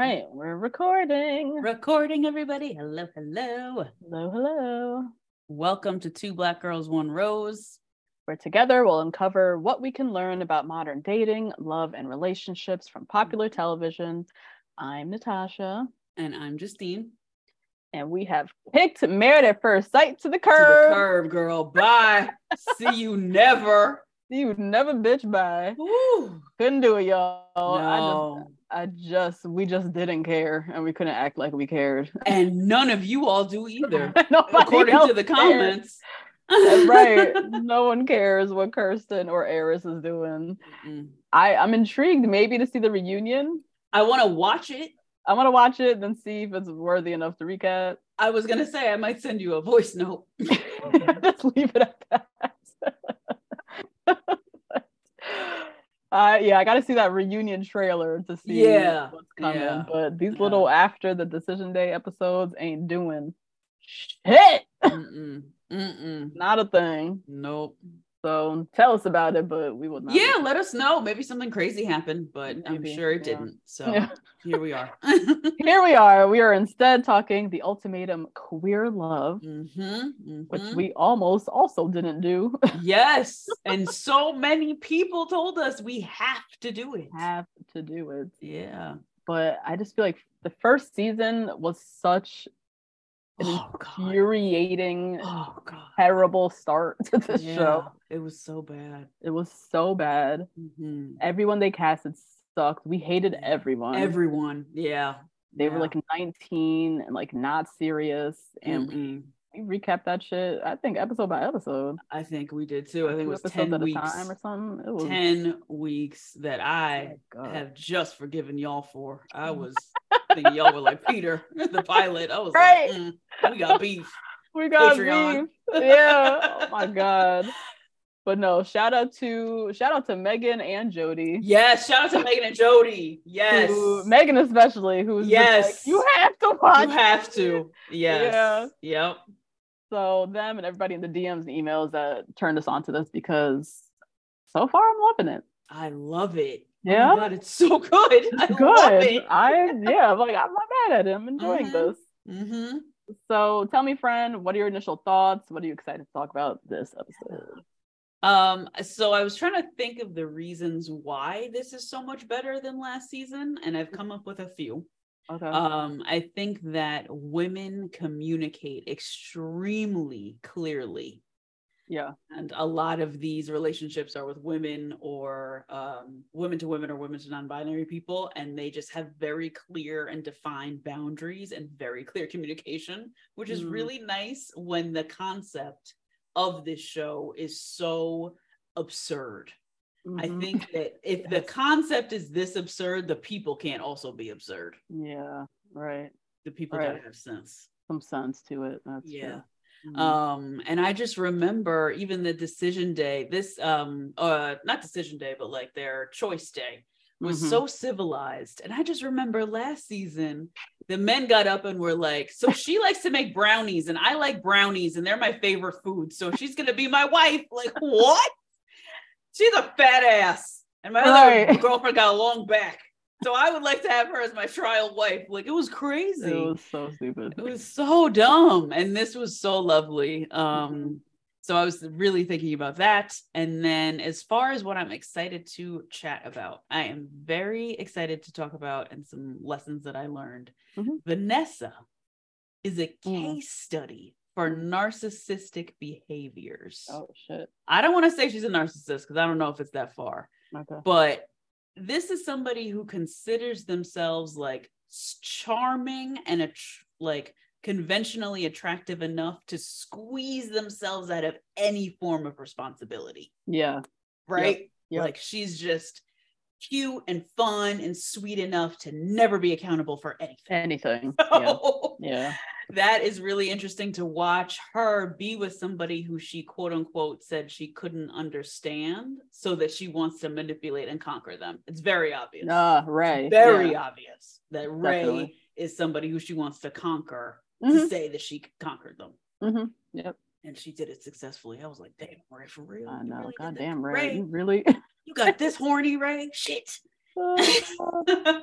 Right, we're recording. Recording, everybody. Hello, hello. Hello, hello. Welcome to Two Black Girls, One Rose. Where together we'll uncover what we can learn about modern dating, love, and relationships from popular television. I'm Natasha, And I'm Justine. and we have picked Married at First Sight to the To curb. the curb, girl. Bye. See you never. See You never bitch Bye. Woo. Couldn't do it, y'all. I just, No. I just, we just didn't care, and we couldn't act like we cared. And none of you all do either. According to the cares. comments. Uh, right. No one cares what Kirsten or Eris is doing. Mm-mm. I, I'm intrigued maybe to see the reunion. I want to watch it. I want to watch it and see if it's worthy enough to recap. I was gonna say I might send you a voice note. Just leave it at that. Uh, yeah, I got to see that reunion trailer to see Yeah, what's coming. yeah, But these yeah. little after the decision day episodes ain't doing shit. Mm-mm. Mm-mm. Not a thing. Nope. So tell us about it, but we will not. Yeah, let us know. Maybe something crazy happened, but I'm sure it yeah. didn't. So Yeah. here we are. Here we are. We are instead talking the ultimatum queer love, Mhm, which mhm. we almost also didn't do. Yes. And so many people told us we have to do it. Have to do it. Yeah. but I just feel like the first season was such an Oh, infuriating, Oh, terrible start to the Yeah, show. It was so bad. It was so bad. Mhm. Everyone they casted sucked. We hated everyone. Everyone. Yeah. they were like 19 and like not serious. And we, Mm-mm. We recapped that shit, I think, episode by episode. I think we did too. I think it was episodes 10 at a weeks. time or something. It was 10 weeks that I Oh have just forgiven y'all for. I was thinking y'all were like Peter, the pilot. I was Right. like, mm, we got beef. we got Patreon. beef. Yeah. oh my god. But no, shout out to shout out to Megan and Jody. Yes, shout out to Megan and Jody. Yes. who- Megan especially, who's Yes. like, you have to watch. You have to. Yes. Yeah. Yep. So them and everybody in the DMs and emails that turned us onto this because so far I'm loving it. I love it. Yeah? Oh God, it's so good. I love Good. it. I yeah, I'm like I'm not mad at him. Enjoying Mhm. this. hmm So tell me, friend, what are your initial thoughts? What are you excited to talk about this episode? Um, so I was trying to think of the reasons why this is so much better than last season, and I've come up with a few. Okay. Um, I think that women communicate extremely clearly yeah. and a lot of these relationships are with women or um, women to women or women to non-binary people and they just have very clear and defined boundaries and very clear communication which is Mhm. really nice when the concept of this show is so absurd i Mhm. think that if the concept is this absurd the people can't also be absurd Yeah. Right. the people Right. gotta have sense Some sense to it. That's yeah. Mhm. um and i just remember even the decision day this um uh not decision day but like their choice day was Mhm. so civilized and i just remember last season the men got up and were like so she likes to make brownies and i like brownies and they're my favorite food so she's gonna be my wife like what she's a fat ass and my other Right. girlfriend got a long back. So I would like to have her as my trial wife. Like it was crazy. It was so stupid. It was so dumb. And this was so lovely. Um, so I was really thinking about that. And then as far as what I'm excited to chat about, I am very excited to talk about and some lessons that I learned. Mhm. Vanessa is a Mm. case study for narcissistic behaviors. Oh shit. I don't want to say she's a narcissist because I don't know if it's that far Okay. but this is somebody who considers themselves like charming and a like conventionally attractive enough to squeeze themselves out of any form of responsibility Yeah. right yep. like she's just cute and fun and sweet enough to never be accountable for anything Anything. Yeah. Yeah. That is really interesting to watch her be with somebody who she quote unquote said she couldn't understand so that she wants to manipulate and conquer them. It's very obvious. Ah, Ray. very yeah. obvious that Ray Definitely. is somebody who she wants to conquer to Mhm, say that she conquered them. mhm. Yep. And she did it successfully. I was like, damn, Ray, for real. I know. really did that? Goddamn, Ray. Ray, You really. you got this horny, Ray? Shit.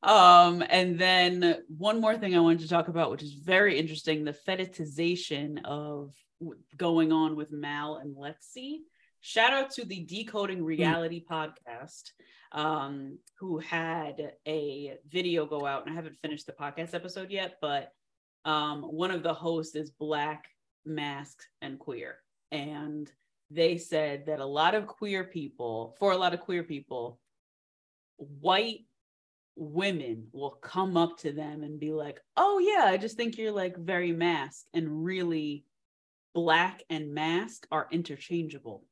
Um and then one more thing i wanted to talk about which is very interesting the fetishization of w- going on with mal and lexi. Shout out to the decoding reality podcast um who had a video go out and i haven't finished the podcast episode yet but um one of the hosts is black masked and queer. And they said that a lot of queer people for a lot of queer people white women will come up to them and be like, "Oh yeah, I just think you're like very masked," and really, black and mask are interchangeable.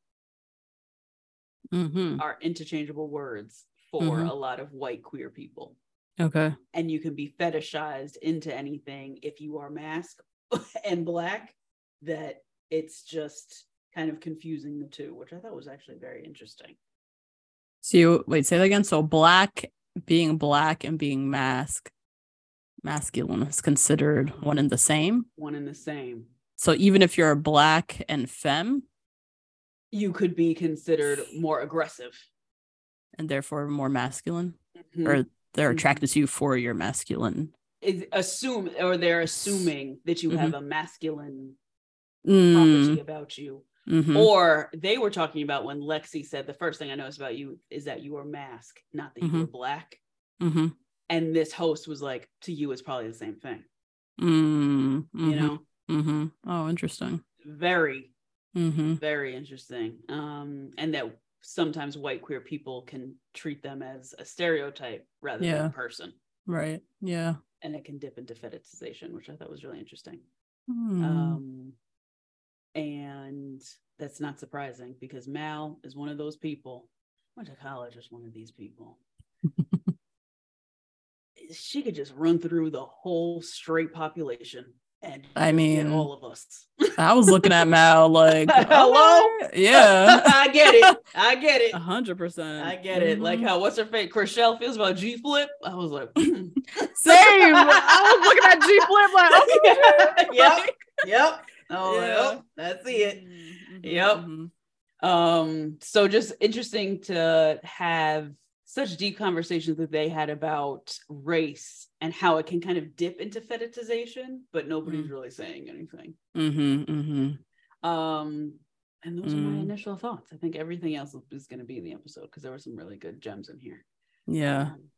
Mm-hmm. Are interchangeable words for Mhm. a lot of white queer people, Okay. and you can be fetishized into anything if you are mask and black. That it's just kind of confusing the two, which I thought was actually very interesting. So you wait, say that again. So black being black and being mask masculine is considered one and the same. One and the same. So even if you're black and femme You could be considered more aggressive. and therefore more masculine, Mhm. or they're Mhm. attracted to you for your masculine. is assume or they're assuming that you Mhm. have a masculine Mm, property about you mhm. or they were talking about when lexi said the first thing i noticed about you is that you were masked not that you were black Mhm. and this host was like to you it's probably the same thing Mm, you know mhm. Oh, interesting. very Mm-hmm. very interesting um and that sometimes white queer people can treat them as a stereotype rather than a person Right. Yeah. and it can dip into fetishization which i thought was really interesting Hmm. Um, and that's not surprising because Mal is one of those people. Went to college as one of these people. she could just run through the whole straight population and I mean, all of us. I was looking at Mal like, Hello? yeah, I get it. I get it. hundred percent. I get it. Like Mhm. how what's her fate? Chrishell feels about G Flip. I was like, same. I was looking at G Flip like, okay, yep, yep. Oh, Yeah. yep. That's it. Yep. mhm. um so just interesting to have such deep conversations that they had about race and how it can kind of dip into fetishization but nobody's Mm. really saying anything Mhm, mhm. um and those are my Mm. initial thoughts i think everything else is going to be in the episode because there were some really good gems in here Yeah, Um,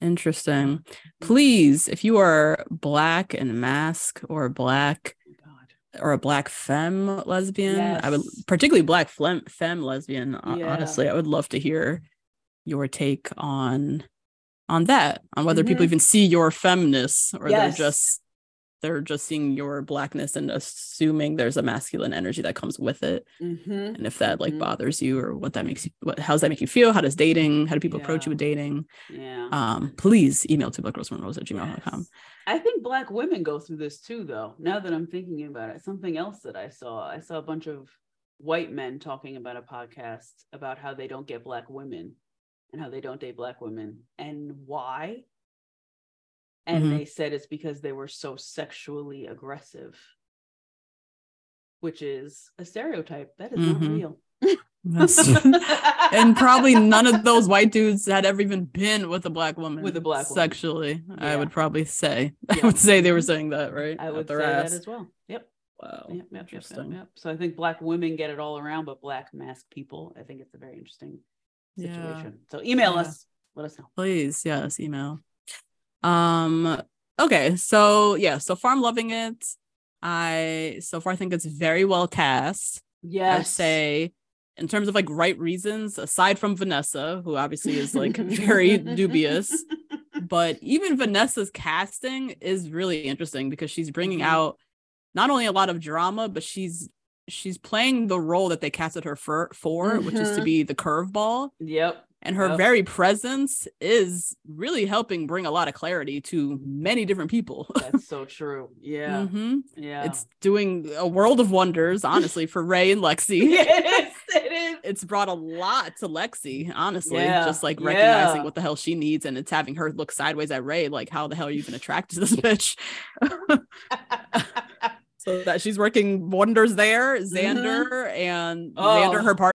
interesting. Please, if you are black and mask or black oh or a black femme lesbian, I would particularly black femme, femme lesbian. Yeah. Honestly, I would love to hear your take on on that, on whether people Mhm. even see your femness or Yes. they're just they're just seeing your blackness and assuming there's a masculine energy that comes with it. Mhm. And if that like Mhm. bothers you or what that makes you what how does that make you feel? How does dating, how do people approach you with dating? yeah Um, please email to blackrosemonrose at gmail.com. Yes. I think black women go through this too, though. Now that I'm thinking about it, something else that I saw, I saw a bunch of white men talking about a podcast about how they don't get black women and how they don't date black women and why. And Mhm. they said it's because they were so sexually aggressive, which is a stereotype that is Mhm. not real. And probably none of those white dudes had ever even been with a black woman With a black woman. sexually. I would probably say. I would say they were saying that, right? I would say ass. that as well. Yep. Wow. Yep, yep, yep, yep, Interesting. yep. So I think black women get it all around, but black masked people, I think it's a very interesting Yeah. situation. So email Yeah. us. Let us know. Please, yes, email. Um, okay, so yeah, so far I'm loving it. I so far I think it's very well cast. Yes. I'd say in terms of like right reasons, aside from Vanessa, who obviously is like very dubious, but even Vanessa's casting is really interesting because she's bringing Mhm. out not only a lot of drama, but she's she's playing the role that they casted her for, for which is to Mhm. be the curveball Yep. And her Yep. very presence is really helping bring a lot of clarity to many different people. That's so true. Yeah. Mhm. Yeah. It's doing a world of wonders, honestly, for Ray and Lexi. it is. It is. It's brought a lot to Lexi, honestly, Yeah, just like recognizing yeah. what the hell she needs, and it's having her look sideways at Ray, like, how the hell are you even attracted to this bitch? so that she's working wonders there. Xander and Xander, Oh. her part.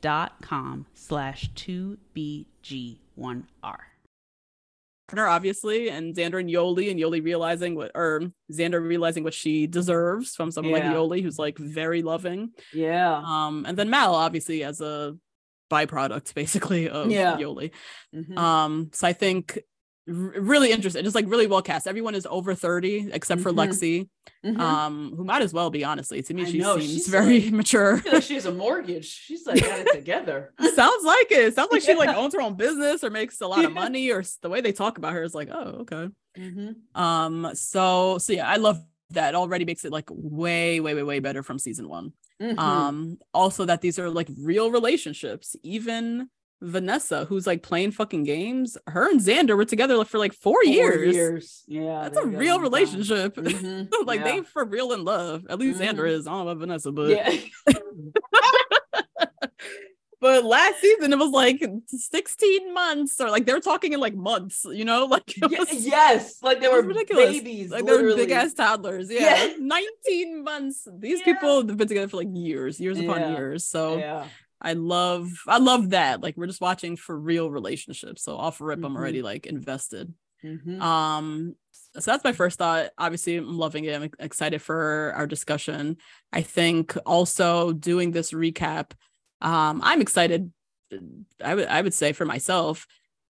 dot com slash 2BG1R. partner, obviously, and Xander and Yoli, and Yoli realizing what, or Xander realizing what she deserves from someone Yeah. like Yoli, who's like very loving. Yeah. Um, and then Mal, obviously, as a byproduct, basically of Yeah. Yoli. Mhm. Um, so I think r- really interesting, just like really well cast. Everyone is over thirty except for Mhm. Lexi, Mhm. um, who might as well be honestly. To me, I she know, seems she's very like- mature. Like she has a mortgage. She's like got it together. Sounds like it. Sounds like she like owns her own business or makes a lot of money, or the way they talk about her is like, oh, okay. Mm-hmm. Um, so so yeah, I love that. Already makes it like way, way, way, way better from season one. Mm-hmm. Um, also that these are like real relationships. Even Vanessa, who's like playing fucking games, her and Xander were together for like four, years. Yeah. That's a real relationship. Mhm. like Yeah. they for real in love. At least Xander Mhm. is. I don't know about Vanessa, but Yeah. but last season it was like 16 months or like they were talking in like months, you know, like was, yes, like they were ridiculous. babies. Like they were big ass toddlers. Yeah. Yeah. 19 months. These people have been together for like years, years upon years. So Yeah. I love I love that. Like we're just watching for real relationships. So off rip, I'm Mhm. already like invested. Mhm. Um, so that's my first thought. Obviously, I'm loving it. I'm excited for our discussion. I think also doing this recap, um, I'm excited. I would I would say for myself,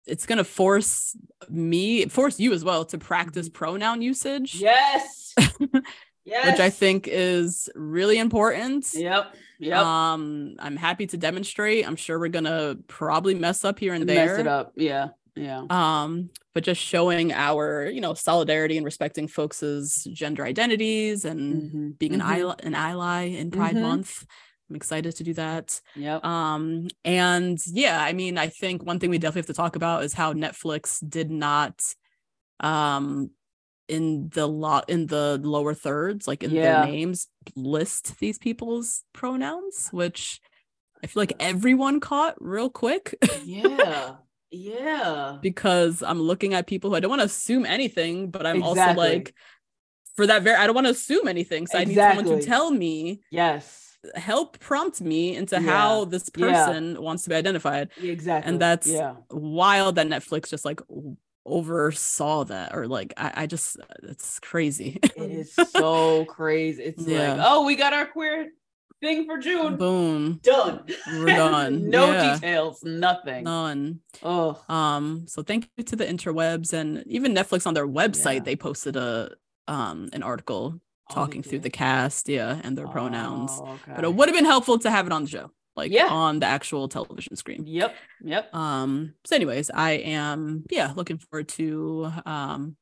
it's gonna force me, force you as well to practice pronoun usage, yes. yes. which I think is really important. Yep. Yep. Um, I'm happy to demonstrate. I'm sure we're gonna probably mess up here and Mess there. it up. Yeah. Yeah. um but just showing our you know solidarity and respecting folks's gender identities and Mhm. being an Mhm. ally an ally in pride Mhm. month i'm excited to do that Yep. um and yeah i mean i think one thing we definitely have to talk about is how netflix did not um in the lot in the lower thirds like in Yeah. their names list these people's pronouns which i feel like everyone caught real quick yeah. Yeah. because I'm looking at people who I don't want to assume anything, but I'm also like, for that very, I don't want to assume anything. So I need someone to tell me, Yes. help prompt me into Yeah. how this Yeah. person wants to be identified. Exactly. And that's yeah. wild that Netflix just like oversaw that or like, I, I just, it's crazy. It is so crazy. It's Yeah. like, oh, we got our queer thing for June. Boom. Done. We're done. no Yeah. details. Nothing. None. Oh. Um, so thank you to the interwebs and even Netflix on their website, Yeah. they posted a um an article Oh, talking through the cast, yeah, and their pronouns. Oh, But it would have been helpful to have it on the show, like Yeah. on the actual television screen. Yep. Yep. Um, so anyways, I am yeah, looking forward to um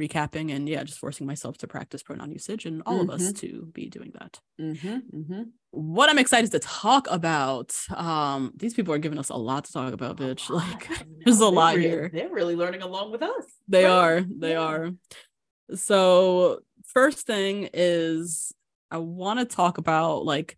recapping and yeah, just forcing myself to practice pronoun usage and all of us Mhm. to be doing that. Mm-hmm. Mm-hmm. What I'm excited to talk about, um, these people are giving us a lot to talk about, bitch. Like there's a lot here. They're really learning along with us. They Right? are. They Yeah. are. So, first thing is I want to talk about like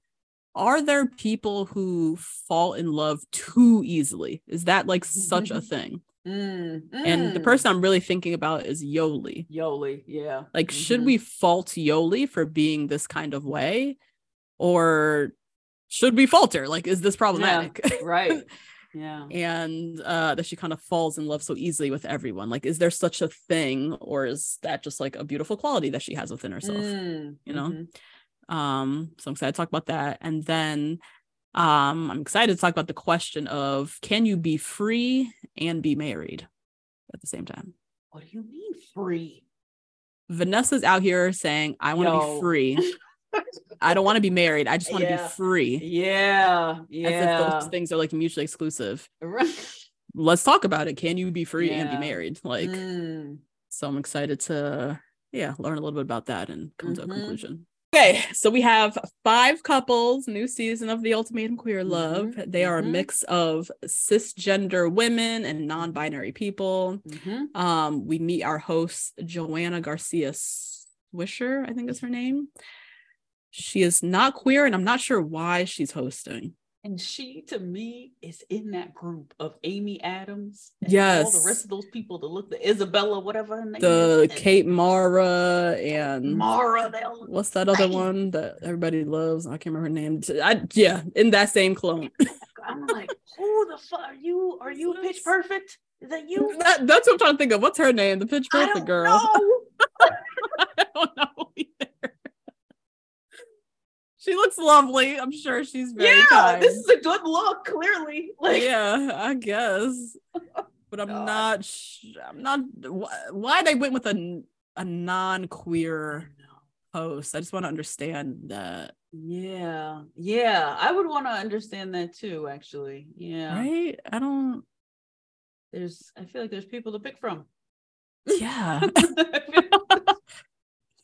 are there people who fall in love too easily? Is that like such a thing? Mm, And the mm. person I'm really thinking about is Yoli. Yoli, yeah. Like, should Mhm. we fault Yoli for being this kind of way? Or should we fault her? Like, is this problematic? right? Yeah. and uh that she kind of falls in love so easily with everyone like is there such a thing or is that just like a beautiful quality that she has within herself Mm, you know? mhm. Um so i'm excited to talk about that and then um i'm excited to talk about the question of can you be free and be married at the same time What do you mean free? vanessa's out here saying i want to be free i don't want to be married i just want to Yeah. be free Yeah. Yeah. those things are like mutually exclusive Right. let's talk about it can you be free and be married like Mm, So I'm excited to yeah, learn a little bit about that and come to a Mhm. conclusion. Okay, so we have five couples, new season of the Ultimatum Queer Love. Mhm, They are a mhm. mix of cisgender women and non-binary people. mhm. Um, we meet our host, Joanna Garcia Swisher, I think is her name. She is not queer, and I'm not sure why she's hosting. And she, to me, is in that group of Amy Adams. and all Yes. the rest of those people that look the Isabella, whatever her name The is. Kate Mara and Mara. They all look what's that other Right. one that everybody loves? I can't remember her name. I, yeah, in that same clone. Oh I'm like, who the fuck are you? Are you Pitch Perfect? Is that you? That, that's what I'm trying to think of. What's her name? The Pitch I Perfect don't girl. know. I don't know either. She looks lovely. I'm sure she's very yeah, kind. this is a good look. Clearly, like yeah, I guess. But I'm God. not. Sh- I'm not. Wh- why they went with a a non queer host? I just want to understand that. Yeah, yeah, I would want to understand that too. Actually, yeah. Right? I don't. There's, I feel like there's people to pick from. Yeah.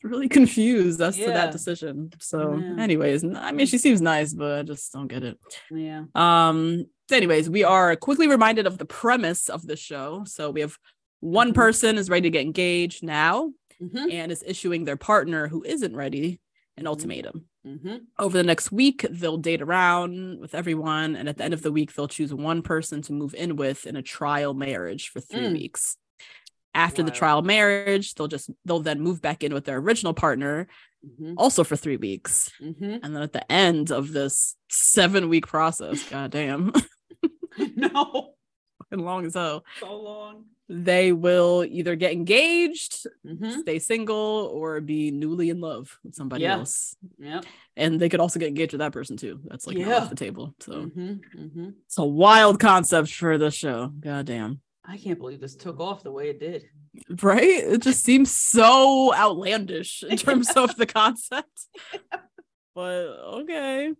Really confused as to that decision. So, Yeah. anyways, I mean, she seems nice, but I just don't get it. yeah. Um, anyways, we are quickly reminded of the premise of the show. So we have one Mhm. person is ready to get engaged now Mhm, and is issuing their partner who isn't ready an Mhm. ultimatum. mhm. Over the next week, they'll date around with everyone, and at the end of the week, they'll choose one person to move in with in a trial marriage for three Mm. weeks. After the trial marriage, they'll just they'll then move back in with their original partner, Mhm, also for three weeks. mhm. And then at the end of this seven week process, goddamn, no, and long as hell. so long. they will either get engaged, Mhm. stay single, or be newly in love with somebody Yeah. else. yeah And they could also get engaged with that person too. That's like Yeah. off the table. So hmm hmm it's a wild concept for the show. God damn. I can't believe this took off the way it did. Right? It just seems so outlandish in terms of the concept. But okay.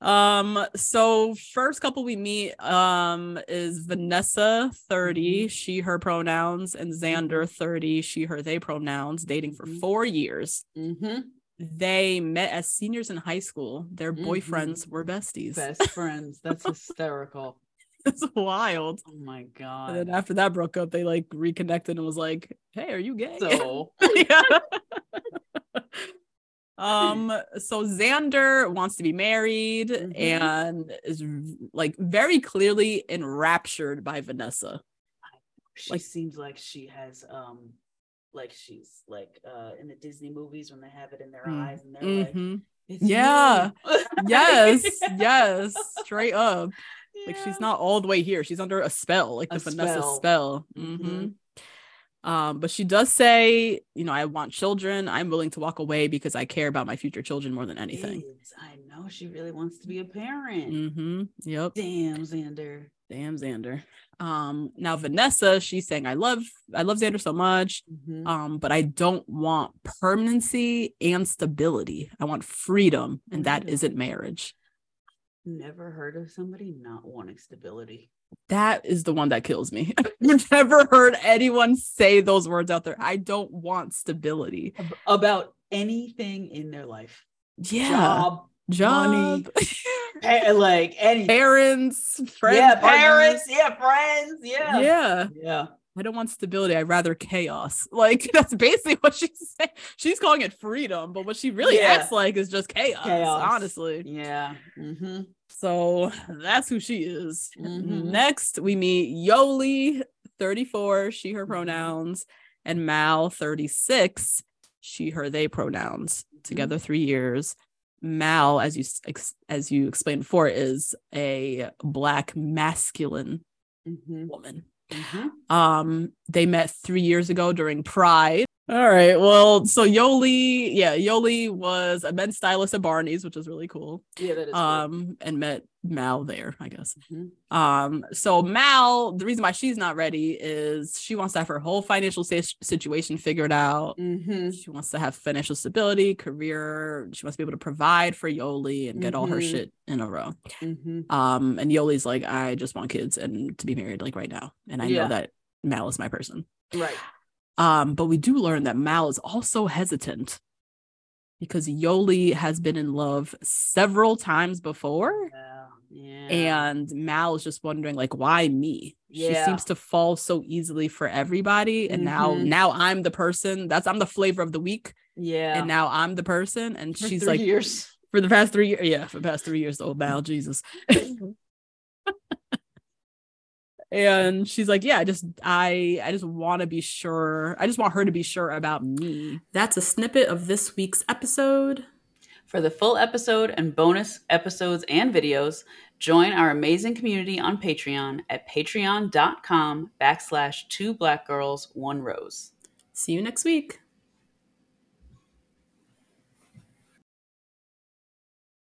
Um, so first couple we meet um is Vanessa 30, she her pronouns, and Xander 30, she her they pronouns, dating for Mhm. four years. Mm-hmm. They met as seniors in high school. Their Mhm. boyfriends were besties. Best friends. That's hysterical. it's wild. Oh my god. And then after that broke up, they like reconnected and was like, "Hey, are you gay?" So yeah. um. So Xander wants to be married Mhm. and is like very clearly enraptured by Vanessa. she Like- seems like she has um like she's like uh in the Disney movies when they have it in their Mm. eyes and they're like Mhm. it's Yeah. Yes. yes. Straight up. Like she's not all the way here. She's under a spell, like A the Vanessa spell. spell. Mhm. Mhm. Um, but she does say, you know, I want children. I'm willing to walk away because I care about my future children more than anything. I know she really wants to be a parent. Mm-hmm. Yep. Damn, Xander. Damn Xander. Um, now Vanessa, she's saying, I love, I love Xander so much. Mhm. Um, but I don't want permanency and stability. I want freedom, and that isn't marriage. Never heard of somebody not wanting stability. That is the one that kills me. I've never heard anyone say those words out there. I don't want stability. About anything in their life. Yeah. Job, Job, money, pa- like anything. parents, friends, yeah, partners. parents, yeah, friends, yeah. Yeah. Yeah. I don't want stability. I'd rather chaos. Like that's basically what she's saying. She's calling it freedom, but what she really Yeah. acts like is just chaos, Chaos. honestly. Yeah. Mm-hmm. So that's who she is. Mhm. Next, we meet Yoli, 34, she, Mm-hmm. her pronouns, and Mal, 36, she, her, they pronouns. Mm-hmm. Together three years. Mal, as you ex- as you explained before, is a black masculine Mm-hmm. woman. Mm-hmm. Um, they met three years ago during Pride. All right. Well, so Yoli, yeah, Yoli was a men's stylist at Barney's, which is really cool. Yeah, that is. cool. Um, and met Mal there, I guess. Mhm. Um, so Mal, the reason why she's not ready is she wants to have her whole financial si- situation figured out. Mm-hmm. She wants to have financial stability, career. She wants to be able to provide for Yoli and get all her Mhm. shit in a row. Mhm. Um, and Yoli's like, I just want kids and to be married like right now. And I Yeah. know that Mal is my person. Right. Um, but we do learn that Mal is also hesitant because Yoli has been in love several times before. Yeah. Yeah. And Mal is just wondering, like, why me? She seems to fall so easily for everybody. And now, Mhm. now I'm the person that's I'm the flavor of the week. yeah. And now I'm the person. And For she's like, years. for the past three years, yeah, for the past three years, oh Mal, Jesus. and she's like, Yeah, I just I I just want to be sure. I just want her to be sure about me. That's a snippet of this week's episode. For the full episode and bonus episodes and videos, join our amazing community on Patreon at patreon.com backslash two black girls, one rose. See you next week.